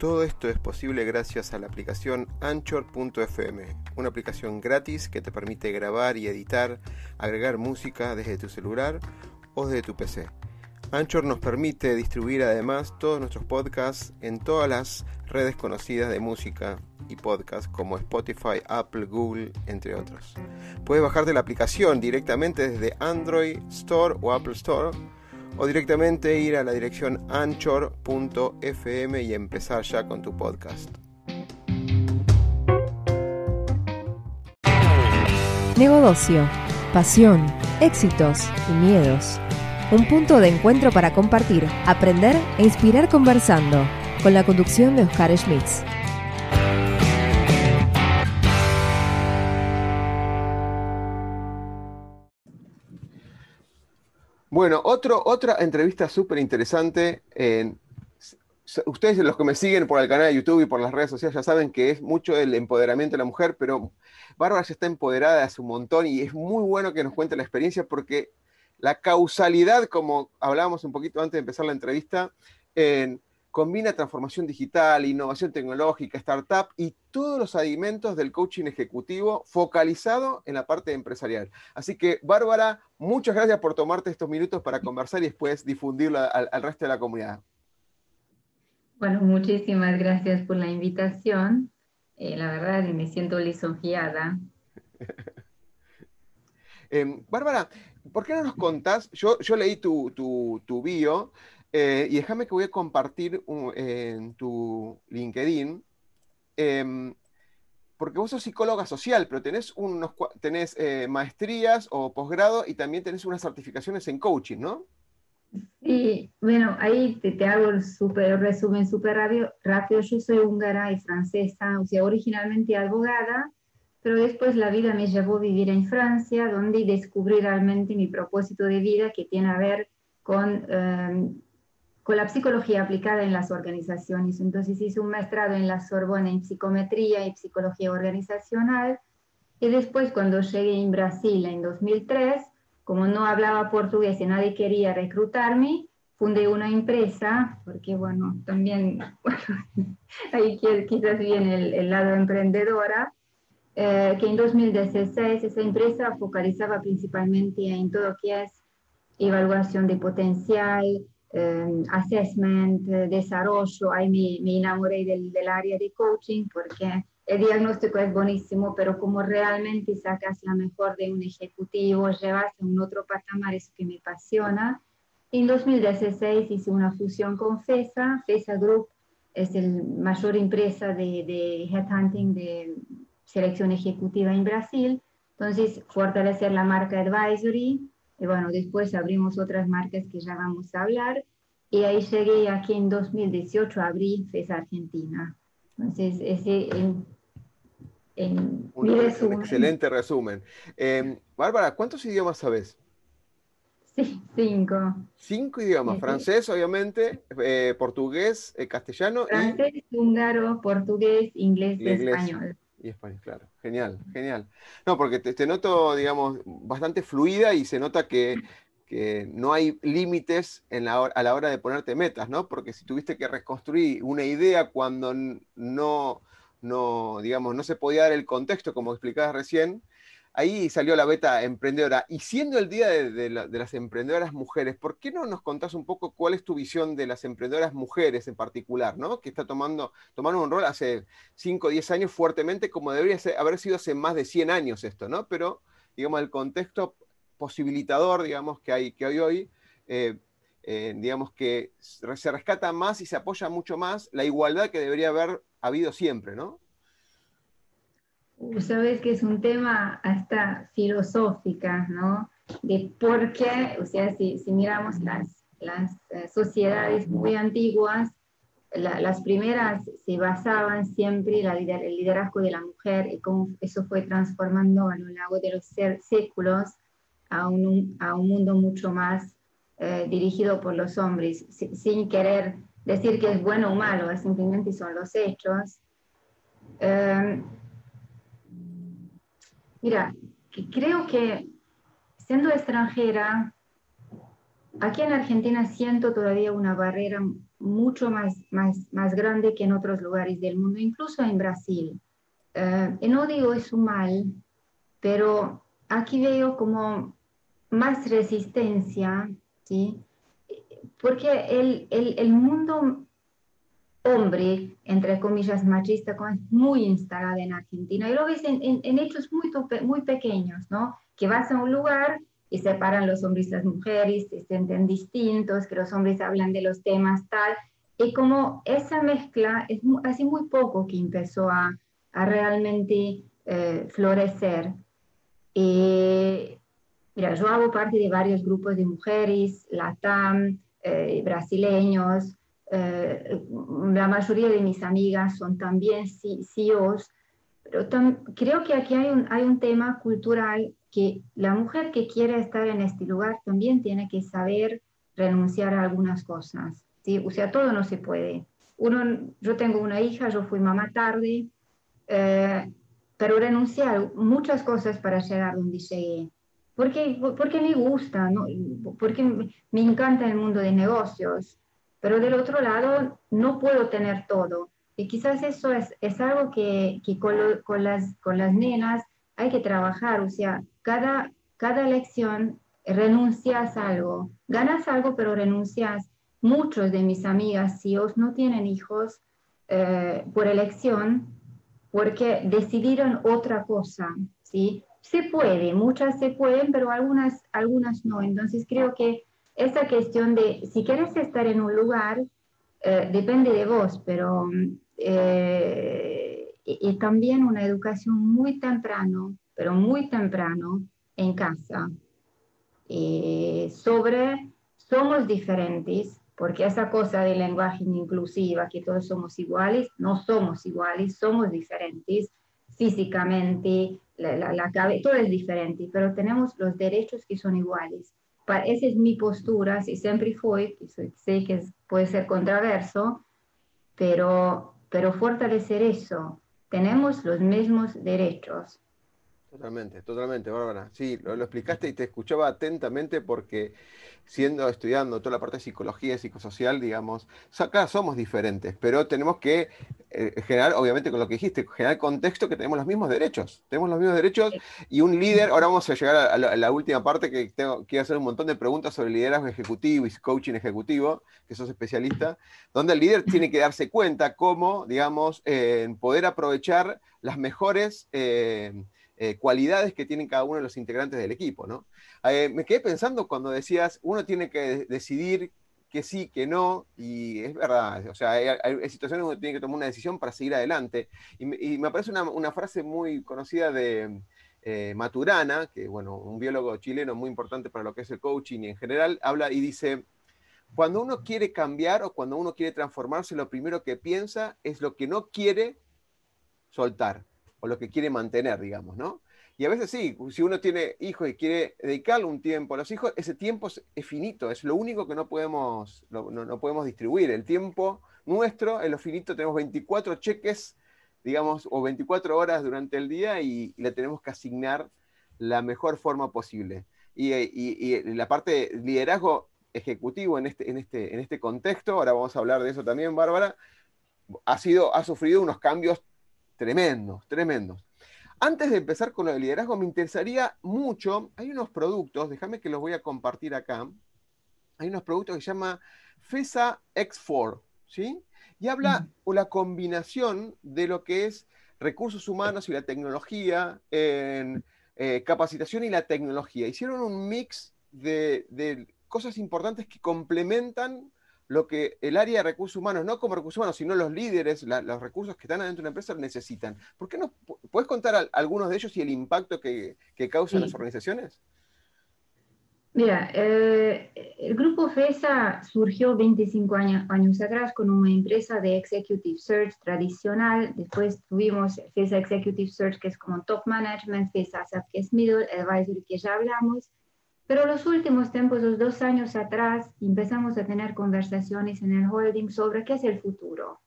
Todo esto es posible gracias a la aplicación Anchor.fm, una aplicación gratis que te permite grabar y editar, agregar música desde tu celular o desde tu PC. Anchor nos permite distribuir además todos nuestros podcasts en todas las redes conocidas de música y podcast como Spotify, Apple, Google, entre otros. Puedes bajarte la aplicación directamente desde Android Store o Apple Store o directamente ir a la dirección anchor.fm y empezar ya con tu podcast. Negocio, pasión, éxitos y miedos. Un punto de encuentro para compartir, aprender e inspirar conversando, con la conducción de Oscar Schmitz. Bueno, otra entrevista súper interesante. ustedes, los que me siguen por el canal de YouTube y por las redes sociales, ya saben que es mucho el empoderamiento de la mujer, pero Bárbara ya está empoderada hace un montón y es muy bueno que nos cuente la experiencia porque la causalidad, como hablábamos un poquito antes de empezar la entrevista, en combina transformación digital, innovación tecnológica, startup y todos los alimentos del coaching ejecutivo focalizado en la parte empresarial. Así que, Bárbara, muchas gracias por tomarte estos minutos para conversar y después difundirlo al, resto de la comunidad. Bueno, muchísimas gracias por la invitación. Eh, la verdad, me siento lisonjeada. Em, Bárbara, ¿por qué no nos contás? Yo, yo leí tu, tu, tu bio eh, y déjame que voy a compartir en tu LinkedIn, em, porque vos sos psicóloga social, pero tenés, unos, tenés eh, maestrías o posgrado y también tenés unas certificaciones en coaching, ¿no? Sí, bueno, ahí te, hago el super, resumen súper rápido. Yo soy húngara y francesa, o sea, originalmente abogada, pero después la vida me llevó a vivir en Francia, donde descubrí realmente mi propósito de vida que tiene a ver con em, con la psicología aplicada en las organizaciones. Entonces hice un maestrado en la Sorbona en psicometría y psicología organizacional. Y después cuando llegué en Brasil en 2003, como no hablaba portugués y nadie quería reclutarme, fundé una empresa, porque bueno, también ahí quizás viene el, el lado emprendedora, eh, que en 2016 esa empresa focalizaba principalmente en todo lo que es evaluación de potencial, Em, assessment, eh, desarrollo, ahí me, me enamoré del, del, área de coaching porque el diagnóstico es buenísimo, pero como realmente sacas la mejor de un ejecutivo, llevas a un otro patamar, eso que me apasiona. En 2016 hice una fusión con FESA. FESA Group es la mayor empresa de, de headhunting de selección ejecutiva en Brasil. Entonces, fortalecer la marca advisory, y bueno, después abrimos otras marcas que ya vamos a hablar. Y ahí llegué aquí en 2018, abrí FES Argentina. Entonces, ese en, en un, excelente resumen. Em, Bárbara, ¿cuántos idiomas sabes? Sí, cinco. Cinco idiomas, francés, obviamente, eh, portugués, eh, castellano. Francés, húngaro, portugués, inglés y español. Y español, claro. Genial, genial. No, porque te, noto, digamos, bastante fluida y se nota que, no hay límites a la hora de ponerte metas, ¿no? Porque si tuviste que reconstruir una idea cuando no, no, digamos, no se podía dar el contexto, como explicabas recién, ahí salió la beta emprendedora. Y siendo el día de, las emprendedoras mujeres, ¿por qué no nos contás un poco cuál es tu visión de las emprendedoras mujeres en particular, ¿no? que está tomando, tomando un rol hace 5 o 10 años fuertemente, como debería haber sido hace más de 100 años esto, ¿no? Pero, digamos, el contexto posibilitador, digamos, que hay, que hay hoy, eh, eh, digamos que se rescata más y se apoya mucho más la igualdad que debería haber habido siempre, ¿no? Sabes que es un tema hasta filosófica, ¿no? De por qué, o sea, si, si miramos las, las eh, sociedades muy antiguas, las primeras se basaban siempre en el liderazgo de la mujer y cómo eso fue transformando a lo largo de los séculos a un, a un mundo mucho más eh, dirigido por los hombres, sin querer decir que es bueno o malo, simplemente son los hechos. Eh, Mira, creo que siendo extranjera, aquí en Argentina siento todavía una barrera mucho más, más, más grande que en otros lugares del mundo, incluso en Brasil. Eh, no digo eso mal, pero aquí veo como más resistencia, ¿sí? Porque el, el, el mundo hombre, entre comillas, machista, como es muy instalado en Argentina, y lo ves en, en, hechos muy, muy pequeños, ¿no? Que vas a un lugar y separan los hombres y las mujeres, se sienten distintos, que los hombres hablan de los temas tal, y como esa mezcla es hace muy poco que empezó a, realmente eh, florecer. Eh, mira, yo hago parte de varios grupos de mujeres, LATAM, eh, brasileños, la mayoría de mis amigas son también CEOs, pero creo que aquí hay un, hay un tema cultural que la mujer que quiere estar en este lugar también tiene que saber renunciar a algunas cosas. ¿sí? O sea, todo no se puede. Uno, yo tengo una hija, yo fui mamá tarde, eh, pero renuncié a muchas cosas para llegar donde llegué. Porque, porque me gusta, ¿no? porque me encanta el mundo de negocios, pero del otro lado no puedo tener todo. Y quizás eso es, es algo que, que con, con, las, con las nenas hay que trabajar, o sea, cada, cada elección renuncias a algo, ganas algo, pero renuncias. Muchos de mis amigas CEOs no tienen hijos eh, por elección porque decidieron otra cosa, ¿sí? Se puede, muchas se pueden, pero algunas, algunas no. Entonces creo que esa cuestión de si quieres estar en un lugar, eh, depende de vos, pero eh, y, también una educación muy temprano, pero muy temprano en casa, eh, sobre somos diferentes, porque esa cosa de lenguaje inclusiva, que todos somos iguales, no somos iguales, somos diferentes físicamente, la, la, la todo es diferente, pero tenemos los derechos que son iguales. Esa es mi postura, si siempre fue, sé que puede ser controverso, pero, pero fortalecer eso, tenemos los mismos derechos. Totalmente, totalmente, Bárbara. Sí, lo, explicaste y te escuchaba atentamente porque siendo estudiando toda la parte de psicología y psicosocial, digamos, acá somos diferentes, pero tenemos que eh, generar, obviamente con lo que dijiste, generar contexto que tenemos los mismos derechos. Tenemos los mismos derechos y un líder, ahora vamos a llegar a, la, última parte que quiero hacer un montón de preguntas sobre liderazgo ejecutivo y coaching ejecutivo, que sos especialista, donde el líder tiene que darse cuenta cómo, digamos, en poder aprovechar las mejores... Eh, eh, cualidades que tienen cada uno de los integrantes del equipo, ¿no? Eh, me quedé pensando cuando decías, uno tiene que decidir que sí, que no, y es verdad, o sea, hay, situaciones donde tiene que tomar una decisión para seguir adelante, y me, parece una, frase muy conocida de eh, Maturana, que bueno, un biólogo chileno muy importante para lo que es el coaching y en general, habla y dice, cuando uno quiere cambiar o cuando uno quiere transformarse, lo primero que piensa es lo que no quiere soltar o lo que quiere mantener, digamos, ¿no? Y a veces sí, si uno tiene hijos y quiere dedicarle un tiempo a los hijos, ese tiempo es, finito, es lo único que no podemos, no, podemos distribuir. El tiempo nuestro es lo finito, tenemos 24 cheques, digamos, o 24 horas durante el día y, le tenemos que asignar la mejor forma posible. Y, la parte de liderazgo ejecutivo en este, en, este, en este contexto, ahora vamos a hablar de eso también, Bárbara, ha, sido, ha sufrido unos cambios tremendos, tremendos. Antes de empezar con lo de liderazgo, me interesaría mucho, hay unos productos, déjame que los voy a compartir acá, hay unos productos que se llama FESA X4, ¿sí? Y habla de la combinación de lo que es recursos humanos y la tecnología, en eh, capacitación y la tecnología. Hicieron un mix de, de cosas importantes que complementan lo que el área de recursos humanos, no como recursos humanos, sino los líderes, los recursos que están adentro de una empresa necesitan. ¿Por qué no puedes contar algunos de ellos y el impacto que, que causan las organizaciones? Mira, eh, el grupo FESA surgió 25 años, años, atrás con una empresa de Executive Search tradicional. Después tuvimos FESA Executive Search, que es como Top Management, FESA SAP, que es Middle Advisory, que ya hablamos. Pero los últimos tiempos, los dos años atrás, empezamos a tener conversaciones en el holding sobre qué es el futuro,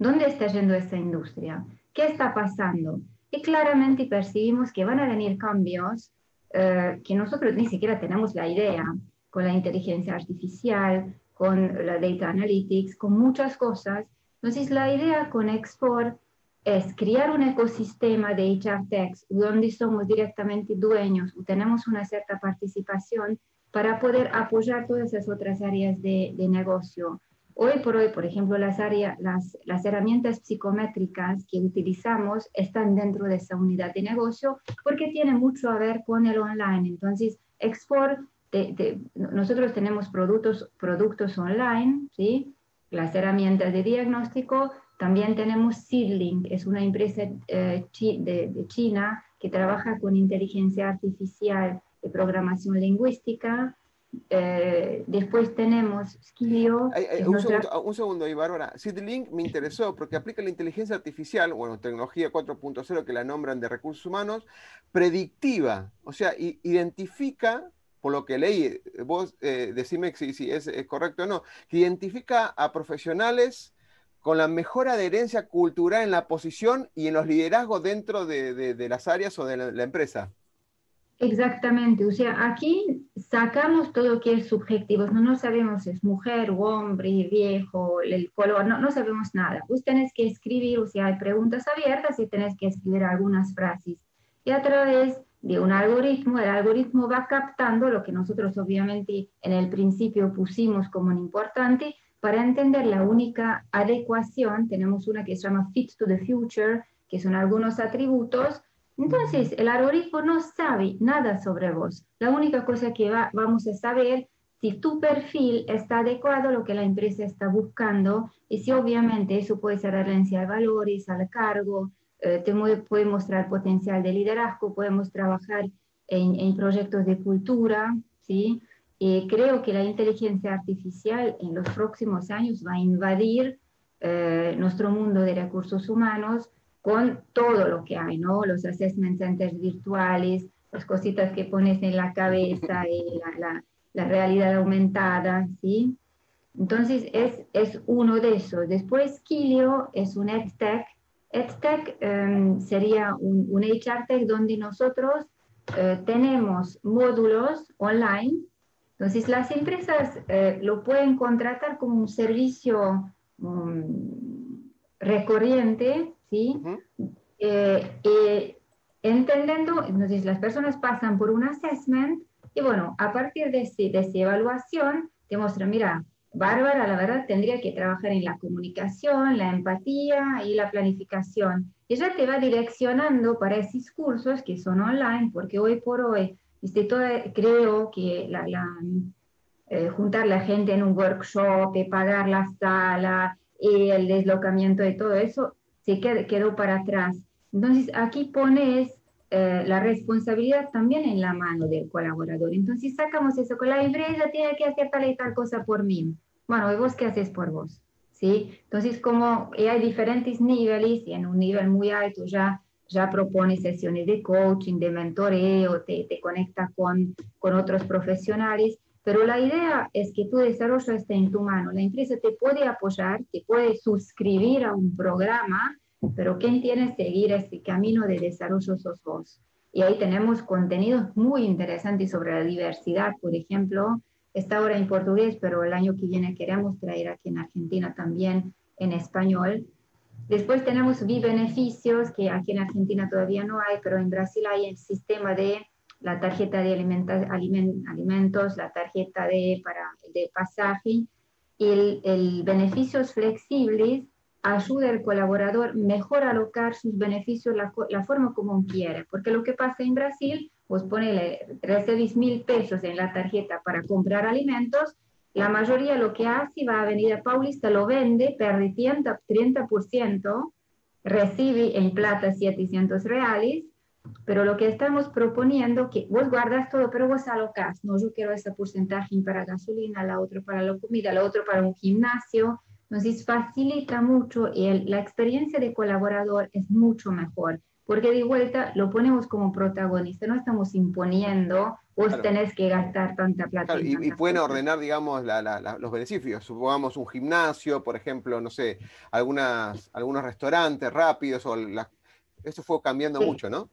dónde está yendo esta industria, qué está pasando. Y claramente percibimos que van a venir cambios eh, que nosotros ni siquiera tenemos la idea. con la inteligencia artificial, con la data analytics, con muchas cosas. Entonces, la idea con Export es crear un ecosistema de HR Techs donde somos directamente dueños o tenemos una cierta participación para poder apoyar todas esas otras áreas de, de negocio. Hoy por hoy, por ejemplo, las, áreas, las, las, herramientas psicométricas que utilizamos están dentro de esa unidad de negocio porque tiene mucho a ver con el online. Entonces, Export, nosotros tenemos productos, productos online, ¿sí? las herramientas de diagnóstico. También tenemos Seedling, es una empresa eh, de, de China que trabaja con inteligencia artificial de programación lingüística. Eh, después tenemos Skilio. un, segundo, un, segundo, ahí, Bárbara. Seedlink me interesó porque aplica la inteligencia artificial, bueno, tecnología 4.0 que la nombran de recursos humanos, predictiva. O sea, identifica, por lo que leí, vos eh, decime si, si es, correcto o no, que identifica a profesionales con la mejor adherencia cultural en la posición y en los liderazgos dentro de, las áreas o de la empresa. Exactamente, o sea, aquí sacamos todo lo que es subjetivo, no, no sabemos si es mujer o hombre, viejo, el color, no, no sabemos nada. Vos tenés que escribir, o sea, hay preguntas abiertas y tenés que escribir algunas frases. Y a través de un algoritmo, el algoritmo va captando lo que nosotros obviamente en el principio pusimos como importante. Para entender la única adecuación, tenemos una que se llama Fit to the Future, que son algunos atributos entonces, el algoritmo no sabe nada sobre vos. La única cosa que vamos a saber si tu perfil está adecuado a lo que la empresa está buscando y si obviamente eso puede ser herencia de valores, al cargo, eh, te puede mostrar potencial de liderazgo, podemos trabajar en, proyectos de cultura, ¿sí? Creo que la inteligencia artificial en los próximos años va a invadir eh, nuestro mundo de recursos humanos con todo lo que hay, ¿no? Los assessment centers virtuales, las cositas que pones en la cabeza, y la, la, realidad aumentada, ¿sí? Entonces es, es uno de esos. Después Kilio es un EdTech. EdTech um, sería un, un HR Tech donde nosotros uh, tenemos módulos online. Entonces las empresas uh, lo pueden contratar como un servicio um, recurrente ¿sí? Eh, eh, entendiendo, entonces las personas pasan por un assessment y bueno, a partir de, de esa evaluación te muestra, mira, Bárbara, la verdad, tendría que trabajar en la comunicación, la empatía y la planificación. Ella te va direccionando para esos cursos que son online, porque hoy por hoy, este, todo, creo que la, la eh, juntar la gente en un workshop, pagar la sala, y el deslocamiento de todo eso, se quedó para atrás. Entonces, aquí pones eh, la responsabilidad también en la mano del colaborador. Entonces, sacamos eso, con la empresa tiene que hacer tal y tal cosa por mí. Bueno, ¿y vos qué haces por vos? ¿Sí? Entonces, como hay diferentes niveles, y en un nivel muy alto ya, ya propone sesiones de coaching, de mentoreo, te, te conecta con, con otros profesionales, pero la idea es que tu desarrollo esté en tu mano. La empresa te puede apoyar, te puede suscribir a un programa, pero quien tiene que seguir este camino de desarrollo sos vos. Y ahí tenemos contenidos muy interesantes sobre la diversidad, por ejemplo. Está ahora en portugués, pero el año que viene queremos traer aquí en Argentina también en español. Después tenemos beneficios que aquí en Argentina todavía no hay, pero en Brasil hay el sistema de la tarjeta de alimentos, la tarjeta de, para, de pasaje, y el, el beneficios flexibles ayuda al colaborador mejor a alocar sus beneficios la, la forma como quiere, porque lo que pasa en Brasil, pues ponele, recibes mil pesos en la tarjeta para comprar alimentos, la mayoría lo que hace va a Avenida Paulista, lo vende, pierde 30%, 30% recibe en plata 700 reales, pero lo que estamos proponiendo que vos guardas todo, pero vos alocas, no, yo quiero ese porcentaje para gasolina, la otra para la comida, la otra para un gimnasio. Entonces facilita mucho y la experiencia de colaborador es mucho mejor, porque de vuelta lo ponemos como protagonista, no estamos imponiendo, vos tenés que gastar tanta plata. y, pueden ordenar, digamos, los beneficios. Supongamos un gimnasio, por ejemplo, no sé, algunas, algunos restaurantes rápidos, o eso fue cambiando mucho, ¿no?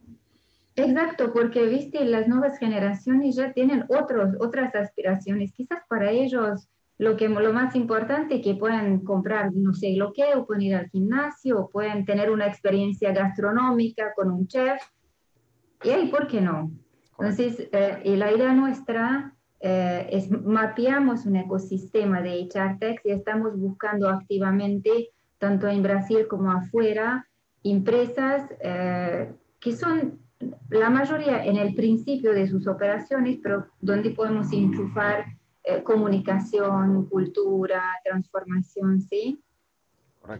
Exacto, porque viste, las nuevas generaciones ya tienen otros, otras aspiraciones. Quizás para ellos lo, que, lo más importante es que puedan comprar, no sé, lo que, o pueden ir al gimnasio, o pueden tener una experiencia gastronómica con un chef. Y ahí, ¿por qué no? Entonces, eh, la idea nuestra eh, es mapeamos un ecosistema de HRTech y estamos buscando activamente, tanto en Brasil como afuera, empresas eh, que son la mayoría en el principio de sus operaciones, pero donde podemos enchufar eh, comunicación, cultura, transformación, ¿sí?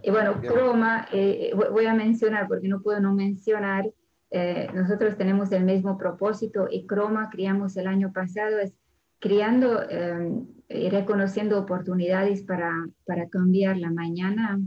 Y bueno, Croma, eh, voy a mencionar, porque no puedo no mencionar, eh, nosotros tenemos el mismo propósito y Croma criamos el año pasado, es creando y reconociendo oportunidades para, para cambiar la mañana.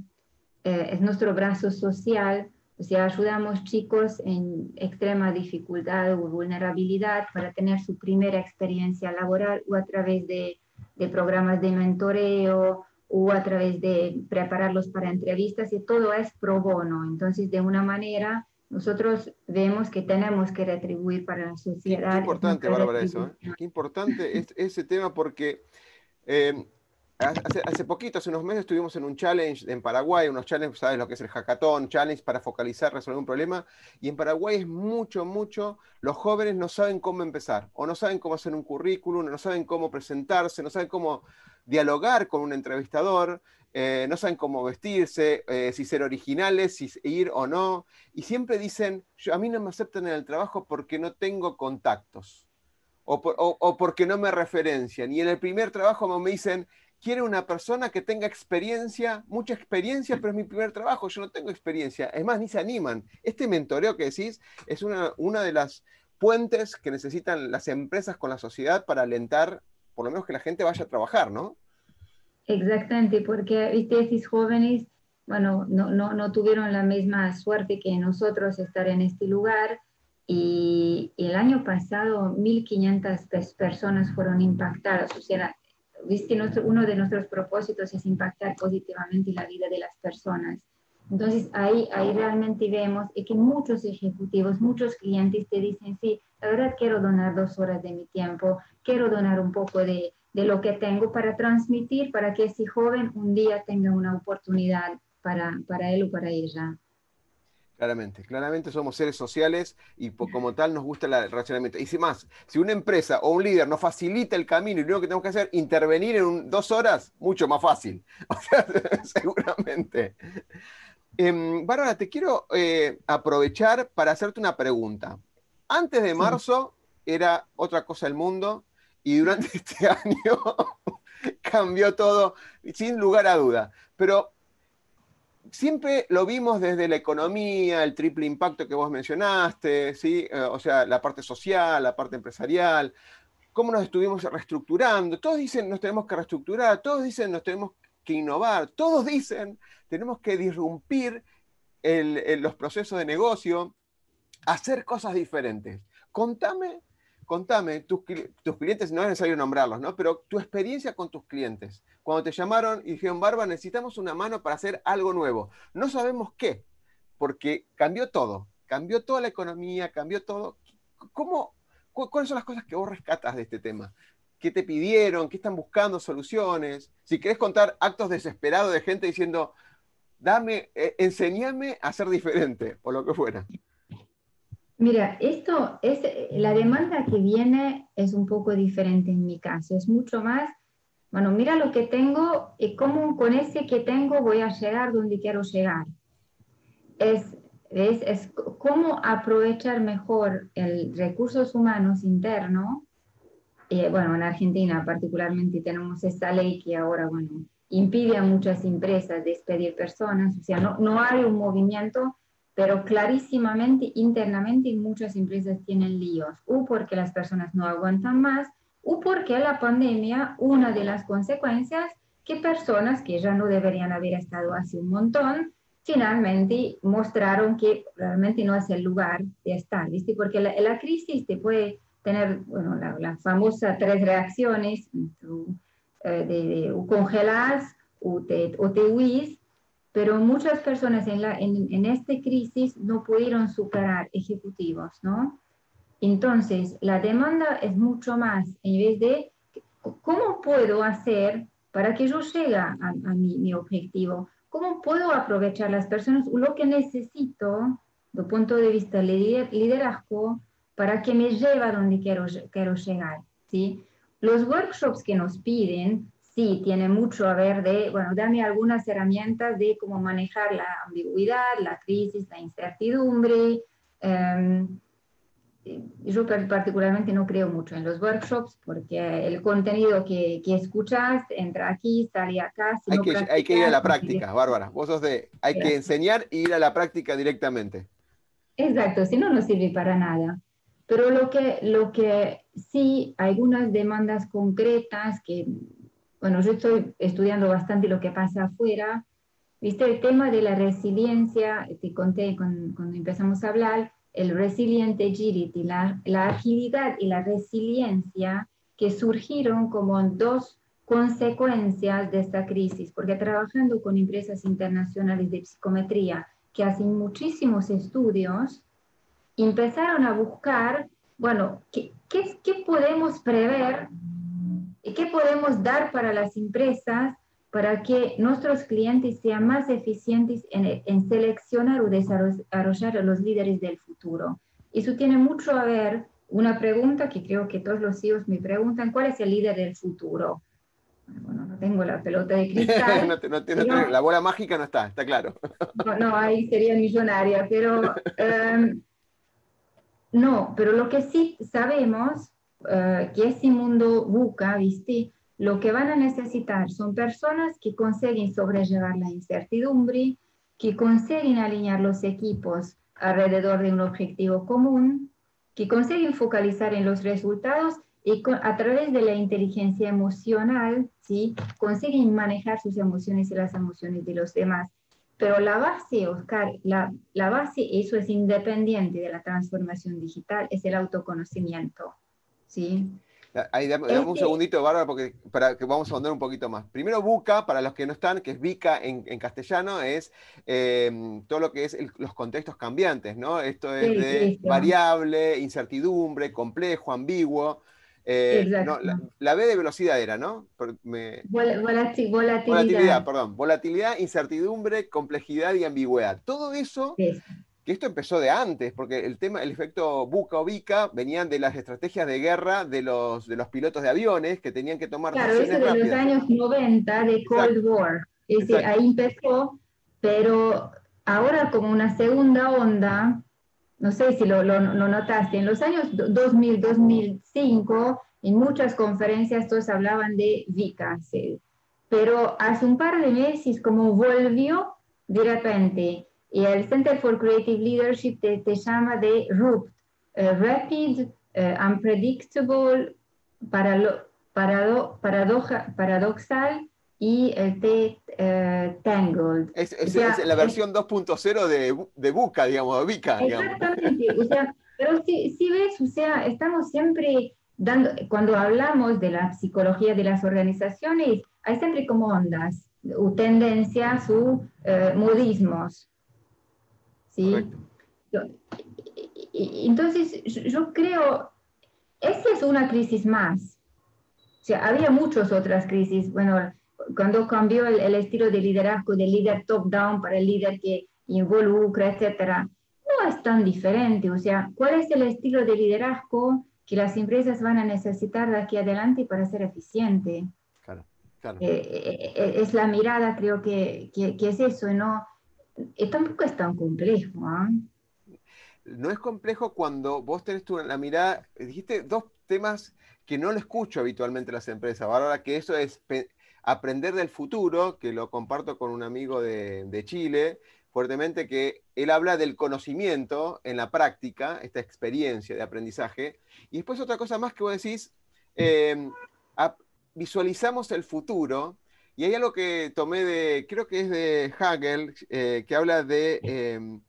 es nuestro brazo social o sea, ayudamos chicos en extrema dificultad o vulnerabilidad para tener su primera experiencia laboral o a través de, de programas de mentoreo o a través de prepararlos para entrevistas y todo es pro bono. Entonces, de una manera, nosotros vemos que tenemos que retribuir para la sociedad. Qué, importante, Bárbara, eso. ¿eh? Qué importante es, ese tema porque eh, Hace, poquito, hace unos meses, estuvimos en un challenge en Paraguay, unos challenges, ¿sabes lo que es el hackathon? Challenge para focalizar, resolver un problema. Y en Paraguay es mucho, mucho, los jóvenes no saben cómo empezar, o no saben cómo hacer un currículum, no saben cómo presentarse, no saben cómo dialogar con un entrevistador, eh, no saben cómo vestirse, eh, si ser originales, si ir o no. Y siempre dicen, yo, a mí no me aceptan en el trabajo porque no tengo contactos. O, o porque no me referencian. Y en el primer trabajo me dicen, quiere una persona que tenga experiencia, mucha experiencia, pero es mi primer trabajo, yo no tengo experiencia. Es más, ni se animan. Este mentoreo que decís es una, una de las puentes que necesitan las empresas con la sociedad para alentar, por lo menos que la gente vaya a trabajar, ¿no? Exactamente, porque, viste, esos jóvenes, bueno, no, no, no tuvieron la misma suerte que nosotros estar en este lugar. Y el año pasado 1.500 personas fueron impactadas, o sea, viste, uno de nuestros propósitos es impactar positivamente la vida de las personas. Entonces ahí, ahí realmente vemos que muchos ejecutivos, muchos clientes te dicen, sí, la verdad quiero donar dos horas de mi tiempo, quiero donar un poco de, de lo que tengo para transmitir, para que ese joven un día tenga una oportunidad para, para él o para ella. Claramente, claramente somos seres sociales y como tal nos gusta el relacionamiento. Y si más, si una empresa o un líder nos facilita el camino y lo único que tenemos que hacer, intervenir en dos horas, mucho más fácil. O sea, seguramente. Eh, Bárbara, te quiero eh, aprovechar para hacerte una pregunta. Antes de marzo era otra cosa el mundo y durante este año cambió todo, sin lugar a duda. Pero siempre lo vimos desde la economía, el triple impacto que vos mencionaste, ¿sí? Eh, o sea, la parte social, la parte empresarial, cómo nos estuvimos reestructurando. Todos dicen nos tenemos que reestructurar, todos dicen nos tenemos que innovar, todos dicen tenemos que disrumpir los procesos de negocio, hacer cosas diferentes. Contame contame, tus, tus, clientes, no es necesario nombrarlos, ¿no? Pero tu experiencia con tus clientes. Cuando te llamaron y dijeron, Barba, necesitamos una mano para hacer algo nuevo. No sabemos qué, porque cambió todo. Cambió toda la economía, cambió todo. ¿Cómo, ¿Cuáles son las cosas que vos rescatas de este tema? ¿Qué te pidieron? ¿Qué están buscando soluciones? Si querés contar actos desesperados de gente diciendo, dame, eh, enséñame a ser diferente, o lo que fuera. Mira, esto es, la demanda que viene es un poco diferente en mi caso, es mucho más, bueno, mira lo que tengo y cómo con ese que tengo voy a llegar donde quiero llegar. Es, es, es cómo aprovechar mejor el recursos humanos internos. y bueno, en Argentina particularmente tenemos esta ley que ahora, bueno, impide a muchas empresas despedir personas, o sea, no, no hay un movimiento pero clarísimamente internamente muchas empresas tienen líos, o porque las personas no aguantan más, o porque la pandemia, una de las consecuencias, que personas que ya no deberían haber estado hace un montón, finalmente mostraron que realmente no es el lugar de estar, ¿viste? Porque la, crisis te puede tener, bueno, la, famosa tres reacciones, eh, de, de, o congelas o te, o te huís, pero muchas personas en, la, en, en esta crisis no pudieron superar ejecutivos, ¿no? Entonces, la demanda es mucho más en vez de cómo puedo hacer para que yo llegue a, mi, mi, objetivo, cómo puedo aprovechar las personas, lo que necesito, desde punto de vista liderazgo, para que me lleve a donde quiero, quiero llegar. ¿sí? Los workshops que nos piden, sí, tienen mucho a ver de, bueno, dame algunas herramientas de cómo manejar la ambigüedad, la crisis, la incertidumbre. Em, yo particularmente no creo mucho en los workshops porque el contenido que, que escuchas entra aquí, sale acá. hay, que, hay, que, ir a la práctica, Bárbara. Vos sos de, hay que enseñar e ir a la práctica directamente. Exacto, si no, no sirve para nada. Pero lo que, lo que sí, algunas demandas concretas que, bueno, yo estoy estudiando bastante lo que pasa afuera. Viste, el tema de la resiliencia, te conté cuando empezamos a hablar, el resilient agility, la, la agilidad y la resiliencia que surgieron como dos consecuencias de esta crisis, porque trabajando con empresas internacionales de psicometría que hacen muchísimos estudios, empezaron a buscar, bueno, ¿qué, qué, qué podemos prever y qué podemos dar para las empresas para que nuestros clientes sean más eficientes en, en, seleccionar o desarrollar a los líderes del futuro. Eso tiene mucho a ver, una pregunta que creo que todos los CEOs me preguntan, ¿cuál es el líder del futuro? Bueno, no tengo la pelota de cristal. no, la bola mágica no está, está claro. no, no, ahí sería millonaria, pero em, no, pero lo que sí sabemos, uh, que ese mundo buca, ¿viste? Lo que van a necesitar son personas que consiguen sobrellevar la incertidumbre, que consiguen alinear los equipos alrededor de un objetivo común, que consiguen focalizar en los resultados y a través de la inteligencia emocional, ¿sí? consiguen manejar sus emociones y las emociones de los demás. Pero la base, Oscar, la, la base, eso es independiente de la transformación digital, es el autoconocimiento. ¿Sí? Ahí dame, un segundito, Bárbara, porque para que vamos a ahondar un poquito más. Primero, buca, para los que no están, que es VICA en, castellano, es em, todo lo que es los contextos cambiantes, ¿no? Esto es de variable, incertidumbre, complejo, ambiguo. Eh, la, B de velocidad era, ¿no? volatilidad. Volatilidad, perdón. Volatilidad, incertidumbre, complejidad y ambigüedad. Todo eso que esto empezó de antes, porque el tema, el efecto buca o bica venían de las estrategias de guerra de los, de los pilotos de aviones que tenían que tomar claro, eso de los años 90 de Cold War. ahí empezó, pero ahora como una segunda onda, no sé si lo, lo, notaste, en los años 2000, 2005, en muchas conferencias todos hablaban de VICA, pero hace un par de meses como volvió de repente y el Center for Creative Leadership te, llama de RUPT, eh, Rapid, eh, Unpredictable, parado, paradoja, Paradoxal y el T eh, Tangled. Es, la versión 2.0 de, de Buca, digamos, de. Exactamente, o sea, pero si, si, ves, o sea, estamos siempre dando, cuando hablamos de la psicología de las organizaciones, hay siempre como ondas, o tendencias o modismos. ¿Sí? Entonces, yo creo, esa es una crisis más. O sea, había muchas otras crisis. Bueno, cuando cambió el, estilo de liderazgo del líder top-down para el líder que involucra, etcétera, no es tan diferente. O sea, ¿cuál es el estilo de liderazgo que las empresas van a necesitar de aquí adelante para ser eficiente? Claro, claro. Eh, eh, eh, es la mirada, creo que, que, que es eso, ¿no? Tampoco es tan complejo. ¿ah? No es complejo cuando vos tenés tu, la mirada, dijiste dos temas que no lo escucho habitualmente en las empresas, ahora que eso es aprender del futuro, que lo comparto con un amigo de, Chile, fuertemente, que él habla del conocimiento en la práctica, esta experiencia de aprendizaje, y después otra cosa más que vos decís, em, visualizamos el futuro, y hay algo que tomé de, creo que es de Hagel, eh, que habla de em,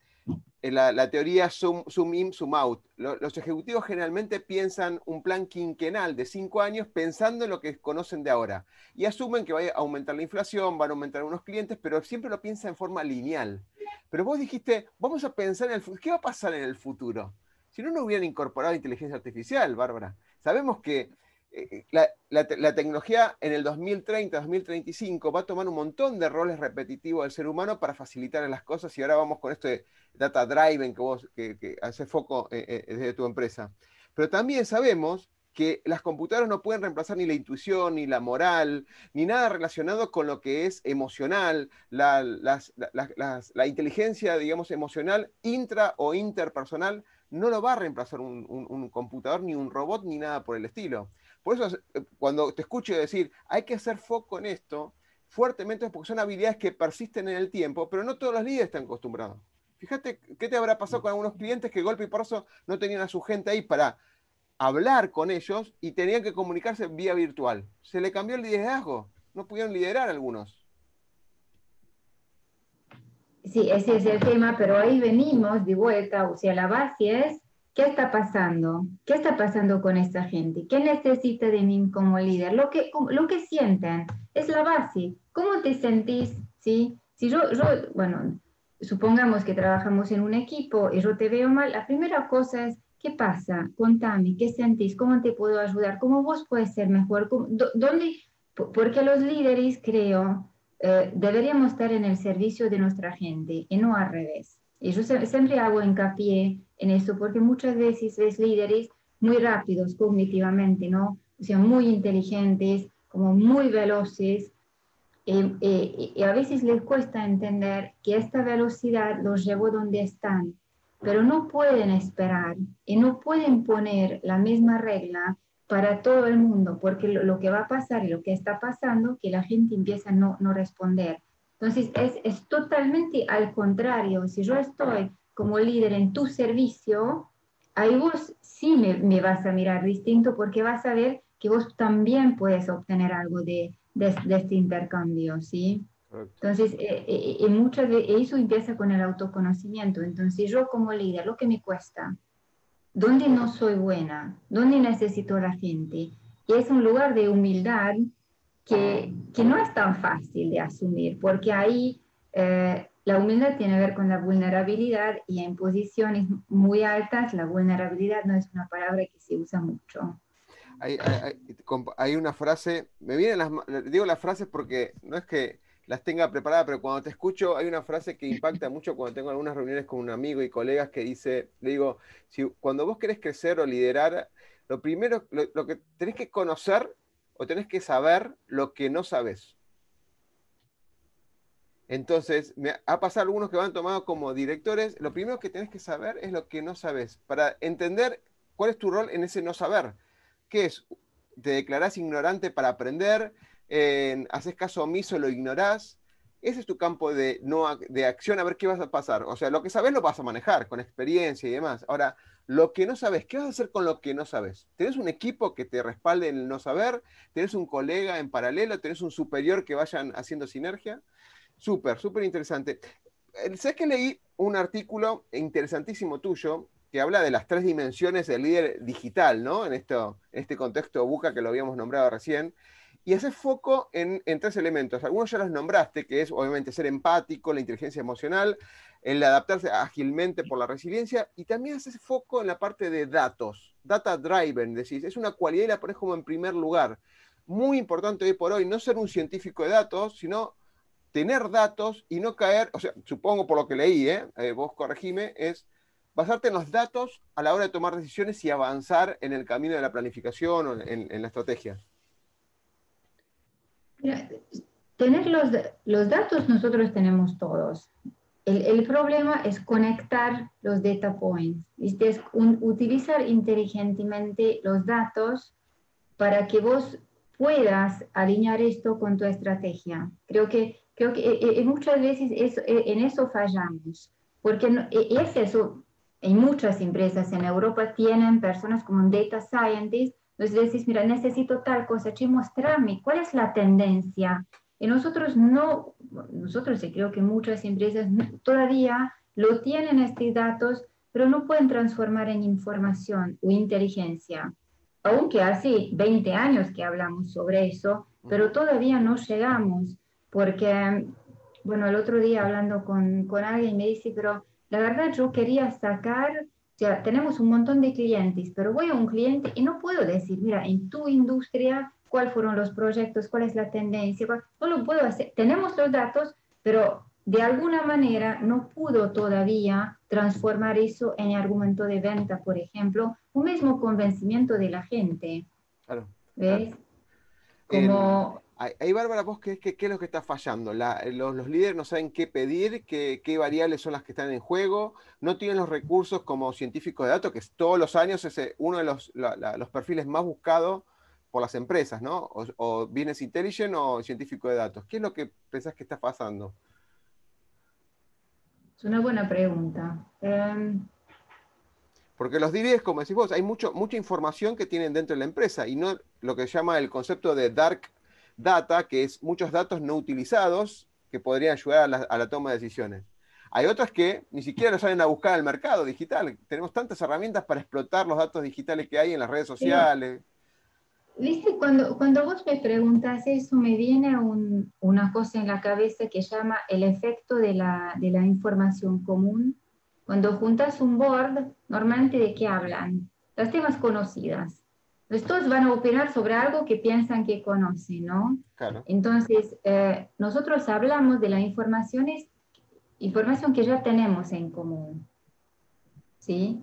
la, teoría zoom, in, zoom out. Los, ejecutivos generalmente piensan un plan quinquenal de cinco años pensando en lo que conocen de ahora. Y asumen que va a aumentar la inflación, van a aumentar unos clientes, pero siempre lo piensan en forma lineal. Pero vos dijiste, vamos a pensar en el futuro, ¿qué va a pasar en el futuro? Si no, no hubieran incorporado inteligencia artificial, Bárbara. Sabemos que eh, la, tecnología en el 2030, 2035 va a tomar un montón de roles repetitivos del ser humano para facilitar las cosas y ahora vamos con esto de data driven que vos que, hace foco eh, eh, desde tu empresa. Pero también sabemos que las computadoras no pueden reemplazar ni la intuición, ni la moral, ni nada relacionado con lo que es emocional, la inteligencia, digamos, emocional intra o interpersonal no lo va a reemplazar un, computador, ni un robot, ni nada por el estilo. Por eso, eh, cuando te escucho decir, hay que hacer foco en esto, fuertemente porque son habilidades que persisten en el tiempo, pero no todos los líderes están acostumbrados. Fíjate qué te habrá pasado con algunos clientes que golpe y porzo no tenían a su gente ahí para hablar con ellos y tenían que comunicarse vía virtual. Se le cambió el liderazgo, no pudieron liderar algunos. Sí, ese es el tema, pero ahí venimos de vuelta, o sea, la base es, ¿qué está pasando? ¿Qué está pasando con esta gente? ¿Qué necesita de mí como líder? Lo que, lo que sienten es la base. ¿Cómo te sentís? ¿Sí? Si yo, yo, bueno, supongamos que trabajamos en un equipo y yo te veo mal, la primera cosa es, ¿qué pasa? Contame, ¿qué sentís? ¿Cómo te puedo ayudar? ¿Cómo vos puedes ser mejor? ¿Dónde? Porque los líderes, creo, eh, deberíamos estar en el servicio de nuestra gente y no al revés. Y yo siempre hago hincapié en esto porque muchas veces ves líderes muy rápidos cognitivamente, ¿no? O sea, muy inteligentes, como muy veloces, y a veces les cuesta entender que esta velocidad los llevó donde están, pero no pueden esperar y no pueden poner la misma regla para todo el mundo, porque lo, que va a pasar y lo que está pasando, que la gente empieza a no, no responder. Entonces, es, es, totalmente al contrario. Si yo estoy como líder en tu servicio, ahí vos sí me, me, vas a mirar distinto porque vas a ver que vos también puedes obtener algo de, de, este intercambio, ¿sí? Entonces, eh, eh, eh muchas eso empieza con el autoconocimiento. Entonces, yo como líder, lo que me cuesta, dónde no soy buena, dónde necesito a la gente. Y es un lugar de humildad que, no es tan fácil de asumir, porque ahí eh, la humildad tiene que ver con la vulnerabilidad y en posiciones muy altas la vulnerabilidad no es una palabra que se usa mucho. Hay, una frase, me vienen las, digo las frases porque no es que las tenga preparadas, pero cuando te escucho hay una frase que impacta mucho cuando tengo algunas reuniones con un amigo y colegas que dice, le digo, si, cuando vos querés crecer o liderar, lo primero, lo, que tenés que conocer o tenés que saber lo que no sabes. Entonces, me ha pasado algunos que van tomado como directores, lo primero que tenés que saber es lo que no sabes, para entender cuál es tu rol en ese no saber. ¿Qué es? ¿Te declarás ignorante para aprender? haces caso omiso, lo ignorás. Ese es tu campo de, no, de acción, a ver qué vas a pasar. O sea, lo que sabes lo vas a manejar con experiencia y demás. Ahora, lo que no sabes, ¿qué vas a hacer con lo que no sabes? ¿Tenés un equipo que te respalde en el no saber? ¿Tenés un colega en paralelo? ¿Tenés un superior que vayan haciendo sinergia? Súper, súper interesante. Eh, sé que leí un artículo interesantísimo tuyo que habla de las tres dimensiones del líder digital, ¿no? En, esto, en este contexto buca que lo habíamos nombrado recién y haces foco en, tres elementos. Algunos ya los nombraste, que es obviamente ser empático, la inteligencia emocional, el adaptarse ágilmente por la resiliencia, y también haces foco en la parte de datos, data driven, decís, es una cualidad y la pones como en primer lugar. Muy importante hoy por hoy no ser un científico de datos, sino tener datos y no caer, o sea, supongo por lo que leí, ¿eh? eh vos corregime, es basarte en los datos a la hora de tomar decisiones y avanzar en el camino de la planificación o en la estrategia tener los, los datos nosotros tenemos todos. El, el, problema es conectar los data points, es utilizar inteligentemente los datos para que vos puedas alinear esto con tu estrategia. Creo que, creo que eh, eh, muchas veces eso, eh, en eso fallamos, porque es eso, en muchas empresas en Europa tienen personas como un data scientist entonces decís, mira, necesito tal cosa, che, mostrame cuál es la tendencia. Y nosotros no, nosotros y creo que muchas empresas todavía lo tienen estos datos, pero no pueden transformar en información o inteligencia. Aunque hace 20 años que hablamos sobre eso, pero todavía no llegamos, porque, bueno, el otro día hablando con, con alguien me dice, pero la verdad yo quería sacar O sea, tenemos un montón de clientes, pero voy a un cliente y no puedo decir, mira, en tu industria, cuáles fueron los proyectos, cuál es la tendencia, no lo puedo hacer. Tenemos los datos, pero de alguna manera no pudo todavía transformar eso en argumento de venta, por ejemplo, un mismo convencimiento de la gente. Claro. ¿Ves? Como... Ahí, Bárbara, vos, ¿qué, qué, es lo que está fallando? los, líderes no saben qué pedir, qué, qué, variables son las que están en juego, no tienen los recursos como científicos de datos, que todos los años es eh, uno de los, los perfiles más buscados por las empresas, ¿no? O, o Business Intelligence o científico de datos. ¿Qué es lo que pensás que está pasando? Es una buena pregunta. Em, porque los líderes, como decís vos, hay mucho, mucha información que tienen dentro de la empresa y no lo que se llama el concepto de dark data, que es muchos datos no utilizados que podrían ayudar a la, toma de decisiones. Hay otras que ni siquiera lo salen a buscar al mercado digital. Tenemos tantas herramientas para explotar los datos digitales que hay en las redes sociales. Viste, cuando, cuando vos me preguntas eso, me viene una cosa en la cabeza que llama el efecto de la, de la información común. Cuando juntas un board, normalmente de qué hablan? Las temas conocidas. Entonces todos van a opinar sobre algo que piensan que conocen, ¿no? Claro. Entonces, eh, nosotros hablamos de la información, información que ya tenemos en común, ¿sí?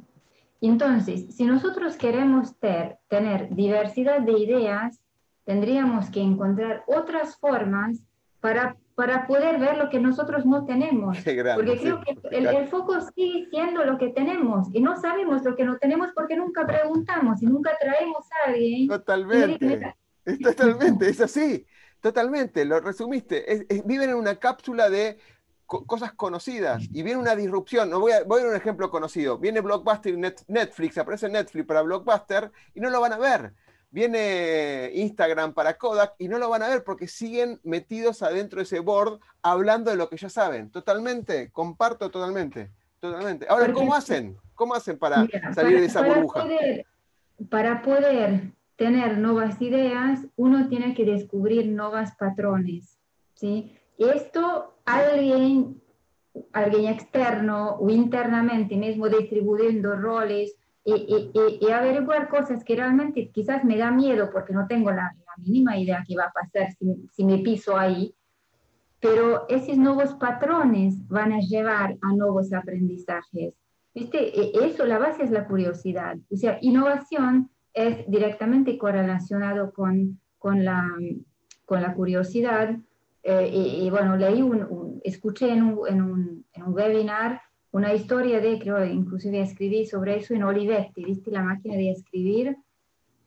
Entonces, si nosotros queremos ter, tener diversidad de ideas, tendríamos que encontrar otras formas para para poder ver lo que nosotros no tenemos. porque creo que el, foco sigue siendo lo que tenemos y no sabemos lo que no tenemos porque nunca preguntamos y nunca traemos a alguien. Totalmente. Es totalmente, es así. Totalmente, lo resumiste. viven en una cápsula de cosas conocidas y viene una disrupción. No voy, a, voy a un ejemplo conocido. Viene Blockbuster y Netflix, aparece Netflix para Blockbuster y no lo van a ver viene Instagram para Kodak y no lo van a ver porque siguen metidos adentro de ese board hablando de lo que ya saben. Totalmente, comparto totalmente, totalmente. Ahora, ¿cómo hacen? ¿Cómo hacen para salir de esa burbuja? para poder tener nuevas ideas, uno tiene que descubrir nuevos patrones, ¿sí? Esto alguien, alguien externo o internamente mismo distribuyendo roles y, averiguar cosas que realmente quizás me da miedo porque no tengo la, mínima idea qué va a pasar si, si, me piso ahí, pero esos nuevos patrones van a llevar a nuevos aprendizajes. ¿Viste? E, eso, la base es la curiosidad. O sea, innovación es directamente correlacionado con, con, la, con la curiosidad. Eh, y, bueno, leí un, escuché en un, en un, en un webinar una historia de, creo, inclusive escribí sobre eso en Olivetti, ¿viste? La máquina de escribir,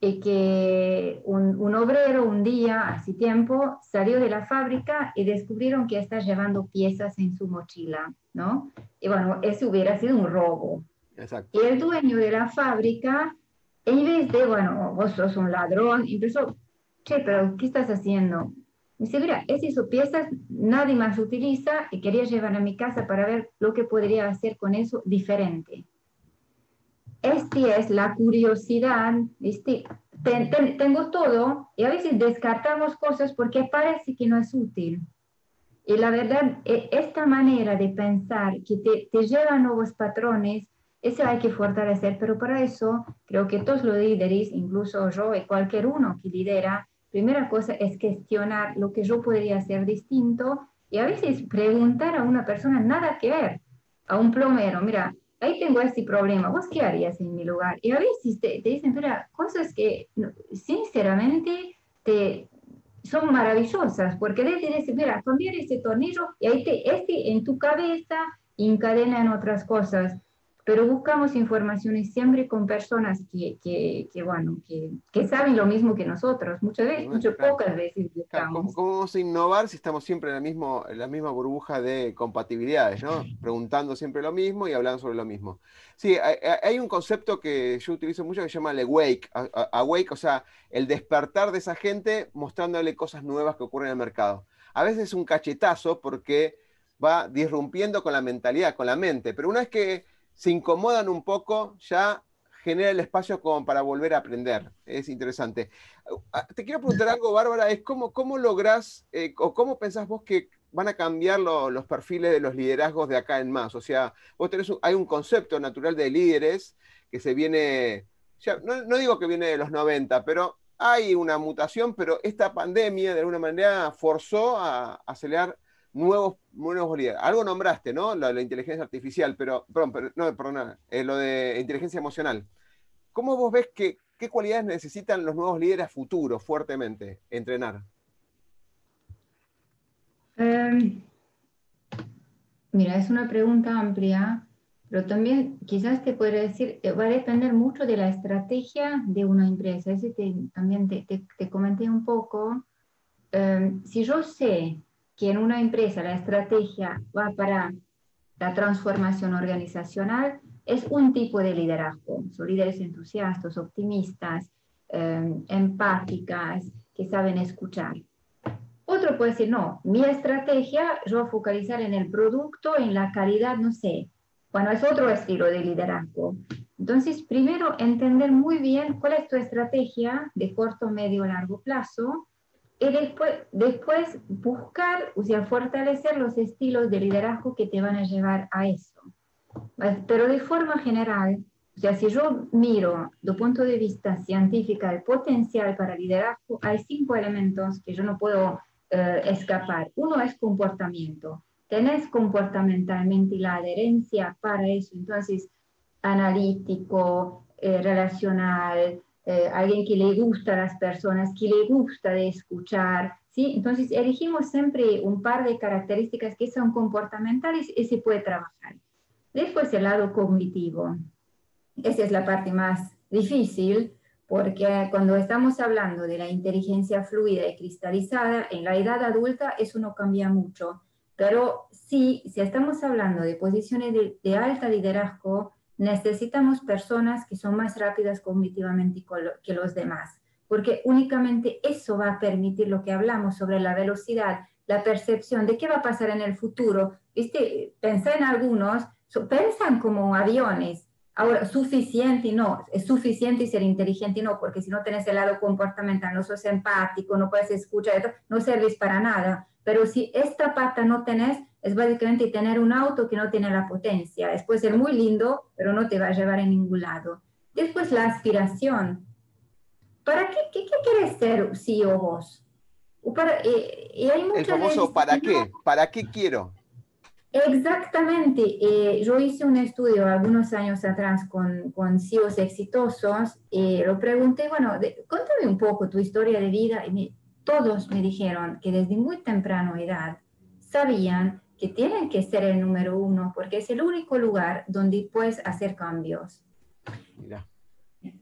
y que un, un, obrero un día, hace tiempo, salió de la fábrica y descubrieron que está llevando piezas en su mochila, ¿no? Y bueno, eso hubiera sido un robo. Exacto. Y el dueño de la fábrica, en vez de, bueno, vos sos un ladrón, empezó, che, pero ¿qué estás haciendo? Dice, mira, esas piezas nadie más utiliza y quería llevar a mi casa para ver lo que podría hacer con eso diferente. Esta es la curiosidad, ¿viste? tengo todo y a veces descartamos cosas porque parece que no es útil. Y la verdad, e, esta manera de pensar que te, te lleva a nuevos patrones, eso hay que fortalecer, pero para eso creo que todos los líderes, incluso yo y cualquier uno que lidera, primera cosa es cuestionar lo que yo podría hacer distinto y a veces preguntar a una persona nada que ver, a un plomero, mira, ahí tengo este problema, ¿vos qué harías en mi lugar? Y a veces te, dicen, mira, cosas que sinceramente te, son maravillosas, porque decir, mira, cambiar ese tornillo y ahí te, este en tu cabeza encadena en otras cosas pero buscamos informaciones siempre con personas que, que, que bueno, que, que, saben lo mismo que nosotros, muchas veces, muchas pocas veces. ¿Cómo, vamos a innovar si estamos siempre en la, mismo, en la misma burbuja de compatibilidades, ¿no? preguntando siempre lo mismo y hablando sobre lo mismo? Sí, hay, hay un concepto que yo utilizo mucho que se llama el awake, awake, o sea, el despertar de esa gente mostrándole cosas nuevas que ocurren en el mercado. A veces es un cachetazo porque va disrumpiendo con la mentalidad, con la mente, pero una vez que se incomodan un poco, ya genera el espacio como para volver a aprender. Es interesante. Ah, te quiero preguntar algo, Bárbara, es cómo, cómo lográs eh, o cómo pensás vos que van a cambiar los perfiles de los liderazgos de acá en más. O sea, vos tenés hay un concepto natural de líderes que se viene, no, digo que viene de los 90, pero hay una mutación, pero esta pandemia de alguna manera forzó a, acelerar nuevos, nuevos líderes. Algo nombraste, ¿no? La, la inteligencia artificial, pero, perdón, no, perdón, eh, lo de inteligencia emocional. ¿Cómo vos ves que, qué cualidades necesitan los nuevos líderes futuros fuertemente entrenar? Em, mira, es una pregunta amplia, pero también quizás te puede decir, eh, va a depender mucho de la estrategia de una empresa. Ese también te, te, comenté un poco. Em, si yo sé que en una empresa la estrategia va para la transformación organizacional, es un tipo de liderazgo. Son líderes entusiastas, optimistas, em, empáticas, que saben escuchar. Otro puede decir, no, mi estrategia, yo focalizar en el producto, en la calidad, no sé. Bueno, es otro estilo de liderazgo. Entonces, primero, entender muy bien cuál es tu estrategia de corto, medio, largo plazo. Y después, después buscar, o sea, fortalecer los estilos de liderazgo que te van a llevar a eso. Pero de forma general, o sea, si yo miro de punto de vista científico el potencial para liderazgo, hay cinco elementos que yo no puedo eh, escapar. Uno es comportamiento. Tenés comportamentalmente la adherencia para eso. Entonces, analítico, eh, relacional, eh, alguien que le gusta a las personas, que le gusta de escuchar. ¿sí? Entonces, elegimos siempre un par de características que son comportamentales y se puede trabajar. Después, el lado cognitivo. Esa es la parte más difícil porque cuando estamos hablando de la inteligencia fluida y cristalizada, en la edad adulta eso no cambia mucho, pero sí, si estamos hablando de posiciones de, alta liderazgo, necesitamos personas que son más rápidas cognitivamente que los demás, porque únicamente eso va a permitir lo que hablamos sobre la velocidad, la percepción de qué va a pasar en el futuro. ¿Viste? Pensé en algunos, piensan como aviones, Ahora, suficiente y no, es suficiente y ser inteligente y no, porque si no tenés el lado comportamental, no sos empático, no puedes escuchar, no servís para nada. Pero si esta pata no tenés, es básicamente tener un auto que no tiene la potencia. Es puede ser muy lindo, pero no te va a llevar en ningún lado. Después la aspiración. ¿Para qué, qué, quieres ser CEO vos? Para, eh, y hay el famoso ¿para qué? ¿Para qué quiero? Exactamente. Eh, yo hice un estudio algunos años atrás con, con CEOs exitosos y lo pregunté, bueno, cuéntame un poco tu historia de vida. Y todos me dijeron que desde muy temprano edad sabían que tienen que ser el número uno porque es el único lugar donde puedes hacer cambios. Mira. Eh,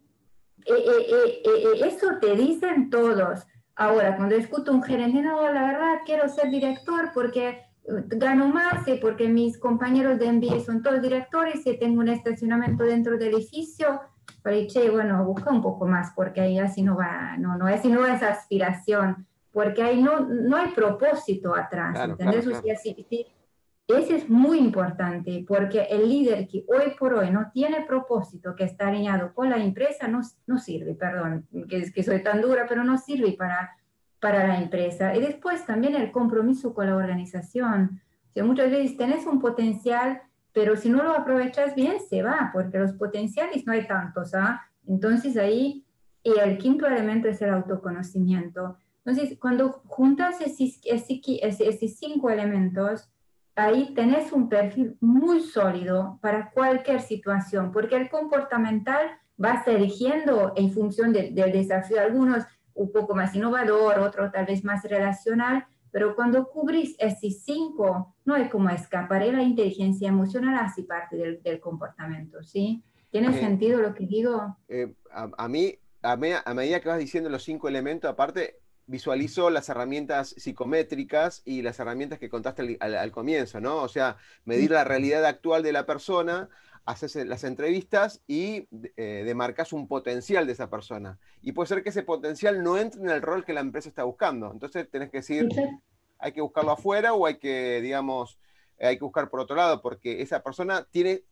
eh, eso te dicen todos. Ahora, cuando escucho un gerente, no, la verdad quiero ser director porque gano más y porque mis compañeros de MBA son todos directores y tengo un estacionamiento dentro del edificio, pero che, bueno, busca un poco más porque ahí así no va, no, no, así no es aspiración, porque ahí no, no hay propósito atrás, ¿entendés? ese es muy importante porque el líder que hoy por hoy no tiene propósito, que está alineado con la empresa, no, no sirve, perdón, que, que soy tan dura, pero no sirve para para la empresa. Y después también el compromiso con la organización. O muchas veces tenés un potencial, pero si no lo aprovechas bien, se va, porque los potenciales no hay tantos. ¿ah? Entonces ahí, y el quinto elemento es el autoconocimiento. Entonces, cuando juntas esos, cinco elementos, ahí tenés un perfil muy sólido para cualquier situación, porque el comportamental va eligiendo en función del desafío. Algunos un poco más innovador, otro tal vez más relacional, pero cuando cubrís esos cinco, no hay como escapar, la inteligencia emocional así parte del, del comportamiento, ¿sí? ¿Tiene eh, sentido lo que digo? Eh, a, mí, a, medida que vas diciendo los cinco elementos, aparte, visualizo las herramientas psicométricas y las herramientas que contaste al, al comienzo, ¿no? O sea, medir la realidad actual de la persona haces las entrevistas y eh, demarcas un potencial de esa persona. Y puede ser que ese potencial no entre en el rol que la empresa está buscando. Entonces tenés que decir, hay que buscarlo afuera o hay que, digamos, eh, hay que buscar por otro lado, porque esa persona tiene,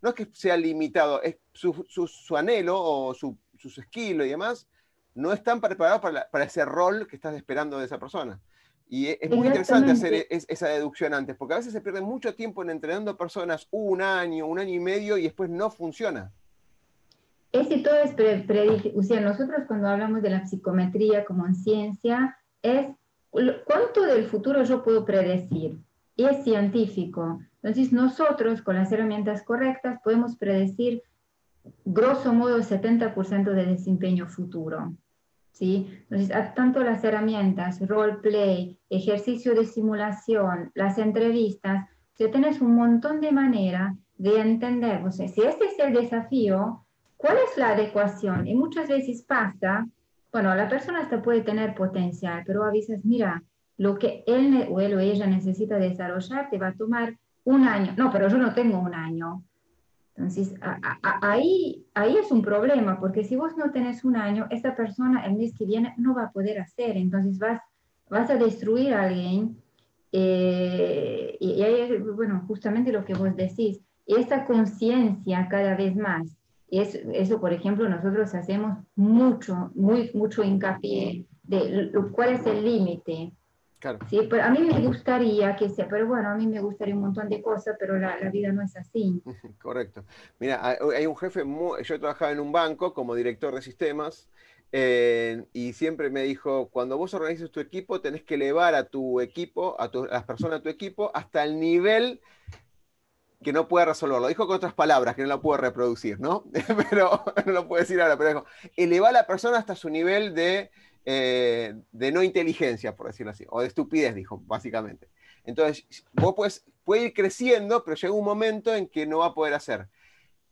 no es que sea limitado, es su, anhelo o su, sus skills y demás, no están preparados para, para, ese rol que estás esperando de esa persona. Y e, es muy interesante hacer e, esa deducción antes, porque a veces se pierde mucho tiempo en entrenando personas un año, un año y medio y después no funciona. Ese todo es predictivo. O sea, nosotros cuando hablamos de la psicometría como en ciencia, es cuánto del futuro yo puedo predecir. Y es científico. Entonces, nosotros con las herramientas correctas podemos predecir grosso modo el 70% del desempeño futuro. ¿Sí? Entonces, tanto las herramientas, roleplay, ejercicio de simulación, las entrevistas, si tienes un montón de maneras de entender, o sea, si este es el desafío, ¿cuál es la adecuación? Y muchas veces pasa, bueno, la persona hasta puede tener potencial, pero avisas, mira, lo que él o él o ella necesita desarrollar te va a tomar un año. No, pero yo no tengo un año. Entonces, ahí, ahí es un problema, porque si vos no tenés un año, esta persona el mes que viene no va a poder hacer, entonces vas, vas a destruir a alguien. Eh, y, ahí es, bueno, justamente lo que vos decís, esta conciencia cada vez más, es, eso, por ejemplo, nosotros hacemos mucho, muy, mucho hincapié de cuál es el límite Sí, pero a mí me gustaría que sea, pero bueno, a mí me gustaría un montón de cosas, pero la, la vida no es así. Correcto. Mira, hay un jefe, yo trabajaba en un banco como director de sistemas eh, y siempre me dijo, cuando vos organizas tu equipo, tenés que elevar a tu equipo, a, las personas de tu equipo, hasta el nivel que no puede resolverlo. Dijo con otras palabras, que no lo puedo reproducir, ¿no? pero no lo puedo decir ahora, pero dijo, elevar a la persona hasta su nivel de eh, de no inteligencia, por decirlo así, o de estupidez, dijo, básicamente. Entonces, vos puedes, puede ir creciendo, pero llega un momento en que no va a poder hacer.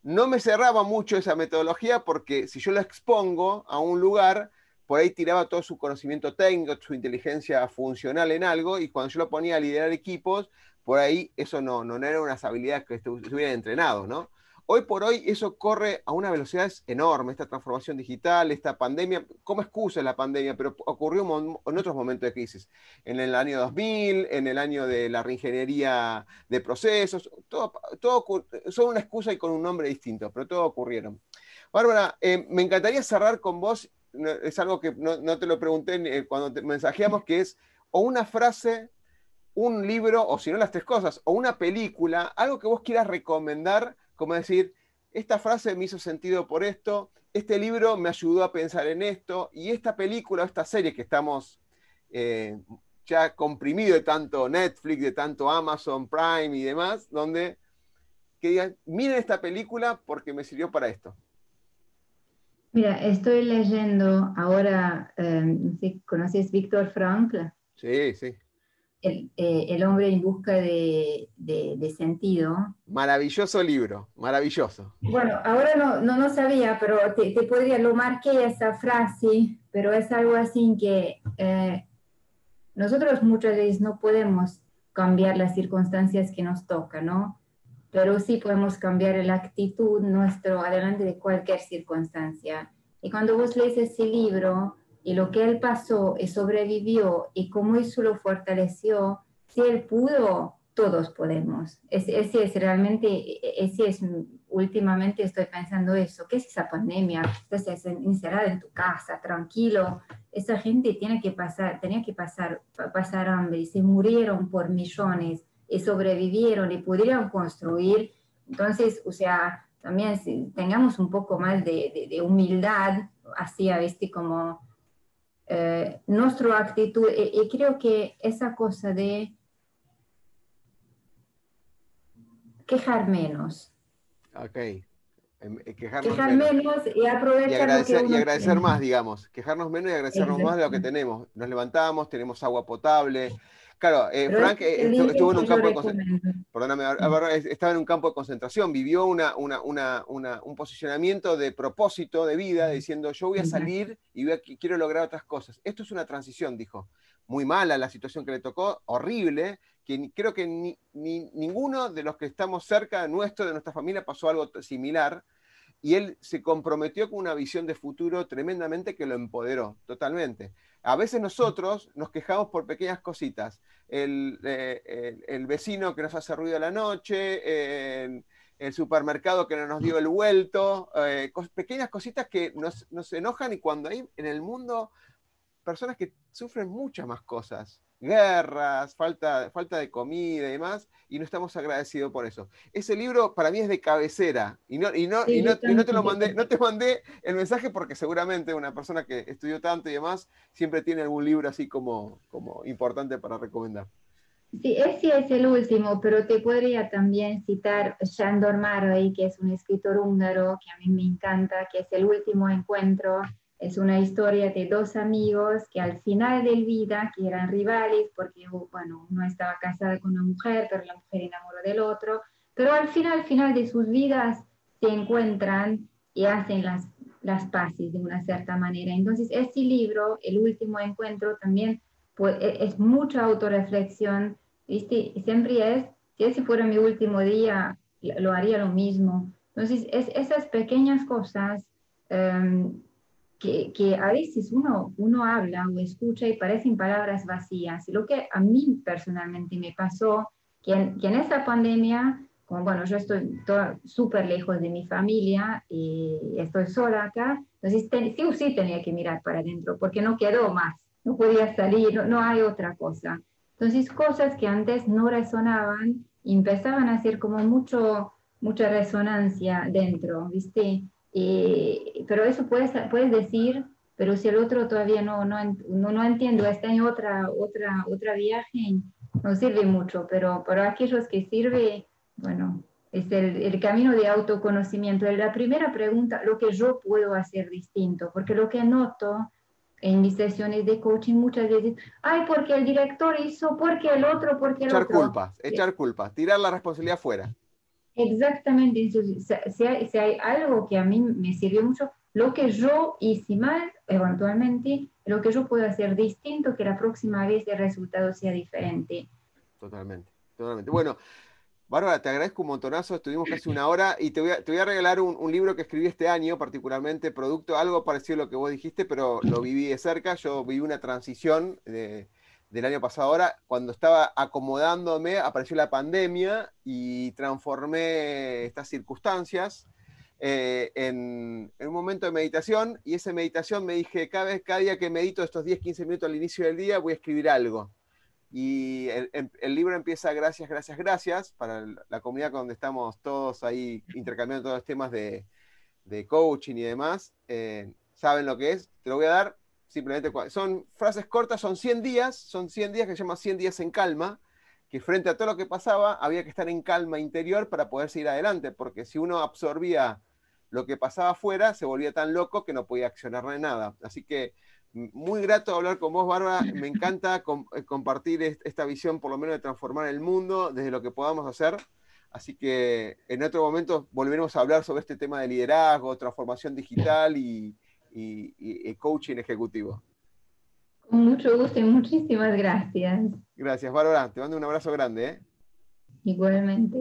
No me cerraba mucho esa metodología porque si yo lo expongo a un lugar, por ahí tiraba todo su conocimiento técnico, su inteligencia funcional en algo, y cuando yo lo ponía a liderar equipos, por ahí eso no, no era unas habilidades que estuvieran entrenado, ¿no? Hoy por hoy eso corre a una velocidad enorme, esta transformación digital, esta pandemia, como excusa la pandemia, pero ocurrió en otros momentos de crisis, en el año 2000, en el año de la reingeniería de procesos, todo, todo son una excusa y con un nombre distinto, pero todo ocurrieron. Bárbara, eh, me encantaría cerrar con vos, es algo que no, te lo pregunté eh, cuando te mensajeamos, que es o una frase, un libro, o si no las tres cosas, o una película, algo que vos quieras recomendar como decir, esta frase me hizo sentido por esto, este libro me ayudó a pensar en esto, y esta película, esta serie que estamos eh, ya comprimido de tanto Netflix, de tanto Amazon Prime y demás, donde que digan, miren esta película porque me sirvió para esto. Mira, estoy leyendo ahora, eh, ¿conoces Víctor Frankl? Sí, sí. Eh, el, hombre en busca de, sentido. Maravilloso libro, maravilloso. Bueno, ahora no, no, no sabía, pero te, podría, lo marqué esa frase, pero es algo así que eh, nosotros muchas veces no podemos cambiar las circunstancias que nos tocan, ¿no? Pero sí podemos cambiar la actitud nuestro adelante de cualquier circunstancia. Y cuando vos lees ese libro, y lo que él pasó y sobrevivió y cómo eso lo fortaleció, si él pudo, todos podemos. Ese, es realmente, ese es, últimamente estoy pensando eso, ¿qué es esa pandemia? Estás encerrada en tu casa, tranquilo. Esa gente tiene que pasar, tenía que pasar, pasar hambre y se murieron por millones y sobrevivieron y pudieron construir. Entonces, o sea, también si tengamos un poco más de, de, de humildad, así, ¿viste? Como eh, nuestra actitud, y, creo que esa cosa de quejar menos. Ok. Em, eh, quejar menos, y aprovechar y agradecer, y agradecer más, digamos. Quejarnos menos y agradecernos más de lo que tenemos. Nos levantamos, tenemos agua potable, Claro, eh, Frank eh, estuvo en un campo de concentración. Perdóname, estaba en un campo de concentración, vivió una, un posicionamiento de propósito de vida, diciendo yo voy a salir y quiero lograr otras cosas. Esto es una transición, dijo. Muy mala la situación que le tocó, horrible, que creo que ni, ninguno de los que estamos cerca de nuestro, de nuestra familia, pasó algo similar y él se comprometió con una visión de futuro tremendamente que lo empoderó totalmente. A veces nosotros nos quejamos por pequeñas cositas. El, eh, vecino que nos hace ruido a la noche, el supermercado que no nos dio el vuelto, eh, pequeñas cositas que nos, enojan y cuando hay en el mundo personas que sufren muchas más cosas guerras, falta, falta de comida y demás, y no estamos agradecidos por eso. Ese libro para mí es de cabecera, y no, y no, y no, te lo mandé, no te mandé el mensaje porque seguramente una persona que estudió tanto y demás siempre tiene algún libro así como, como importante para recomendar. Sí, ese es el último, pero te podría también citar Sándor Márai, que es un escritor húngaro que a mí me encanta, que es el último encuentro es una historia de dos amigos que al final de vida, que eran rivales, porque bueno, uno estaba casado con una mujer, pero la mujer enamoró del otro, pero al final, al final de sus vidas se encuentran y hacen las, las paces de una cierta manera. Entonces, este libro, El último encuentro, también pues, es mucha autorreflexión, ¿viste? siempre es, si ese fuera mi último día, lo haría lo mismo. Entonces, es, esas pequeñas cosas em, que, que, a veces uno, uno habla o escucha y parecen palabras vacías. Lo que a mí personalmente me pasó, que en, que en esta pandemia, como bueno, yo estoy súper lejos de mi familia y estoy sola acá, entonces sí o sí tenía que mirar para adentro, porque no quedó más, no podía salir, no, no hay otra cosa. Entonces cosas que antes no resonaban, empezaban a hacer como mucho, mucha resonancia dentro, ¿viste? Eh, pero eso puedes, puedes decir, pero si el otro todavía no, no, no, no entiendo, está en otra, otra, otra viaje, no sirve mucho, pero para aquellos que sirve, bueno, es el, el, camino de autoconocimiento. La primera pregunta, lo que yo puedo hacer distinto, porque lo que noto en mis sesiones de coaching muchas veces, ay, porque el director hizo, porque el otro, porque el echar otro. Echar culpas, echar culpas, tirar la responsabilidad fuera. Exactamente, si hay, algo que a mí me sirvió mucho, lo que yo hice mal, eventualmente, lo que yo puedo hacer distinto, que la próxima vez el resultado sea diferente. Totalmente, totalmente. Bueno, Bárbara, te agradezco un montonazo, estuvimos casi una hora y te voy a, te voy a regalar un, un, libro que escribí este año, particularmente producto, algo parecido a lo que vos dijiste, pero lo viví de cerca, yo viví una transición de del año pasado ahora, cuando estaba acomodándome, apareció la pandemia y transformé estas circunstancias eh, en, un momento de meditación y esa meditación me dije, cada vez, cada día que medito estos 10, 15 minutos al inicio del día, voy a escribir algo. Y el, libro empieza gracias, gracias, gracias, para la comunidad donde estamos todos ahí intercambiando todos los temas de, coaching y demás. Eh, saben lo que es, te lo voy a dar simplemente son frases cortas, son 100 días, son 100 días que se llama 100 días en calma, que frente a todo lo que pasaba había que estar en calma interior para poder seguir adelante, porque si uno absorbía lo que pasaba afuera, se volvía tan loco que no podía accionar de nada. Así que muy grato hablar con vos, Bárbara. Me encanta eh, compartir esta visión, por lo menos de transformar el mundo desde lo que podamos hacer. Así que en otro momento volveremos a hablar sobre este tema de liderazgo, transformación digital y, y, coaching ejecutivo. Con mucho gusto y muchísimas gracias. Gracias, Bárbara. Te mando un abrazo grande. ¿eh? Igualmente.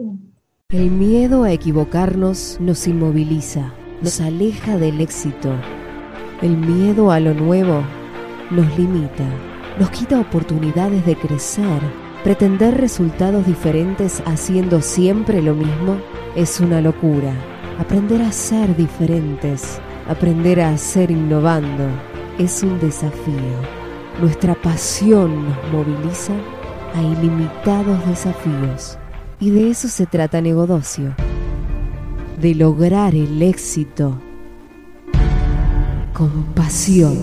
El miedo a equivocarnos nos inmoviliza, nos aleja del éxito. El miedo a lo nuevo nos limita, nos quita oportunidades de crecer. Pretender resultados diferentes haciendo siempre lo mismo es una locura. Aprender a ser diferentes Aprender a hacer innovando es un desafío. Nuestra pasión nos moviliza a ilimitados desafíos. Y de eso se trata Negodocio. De lograr el éxito con pasión.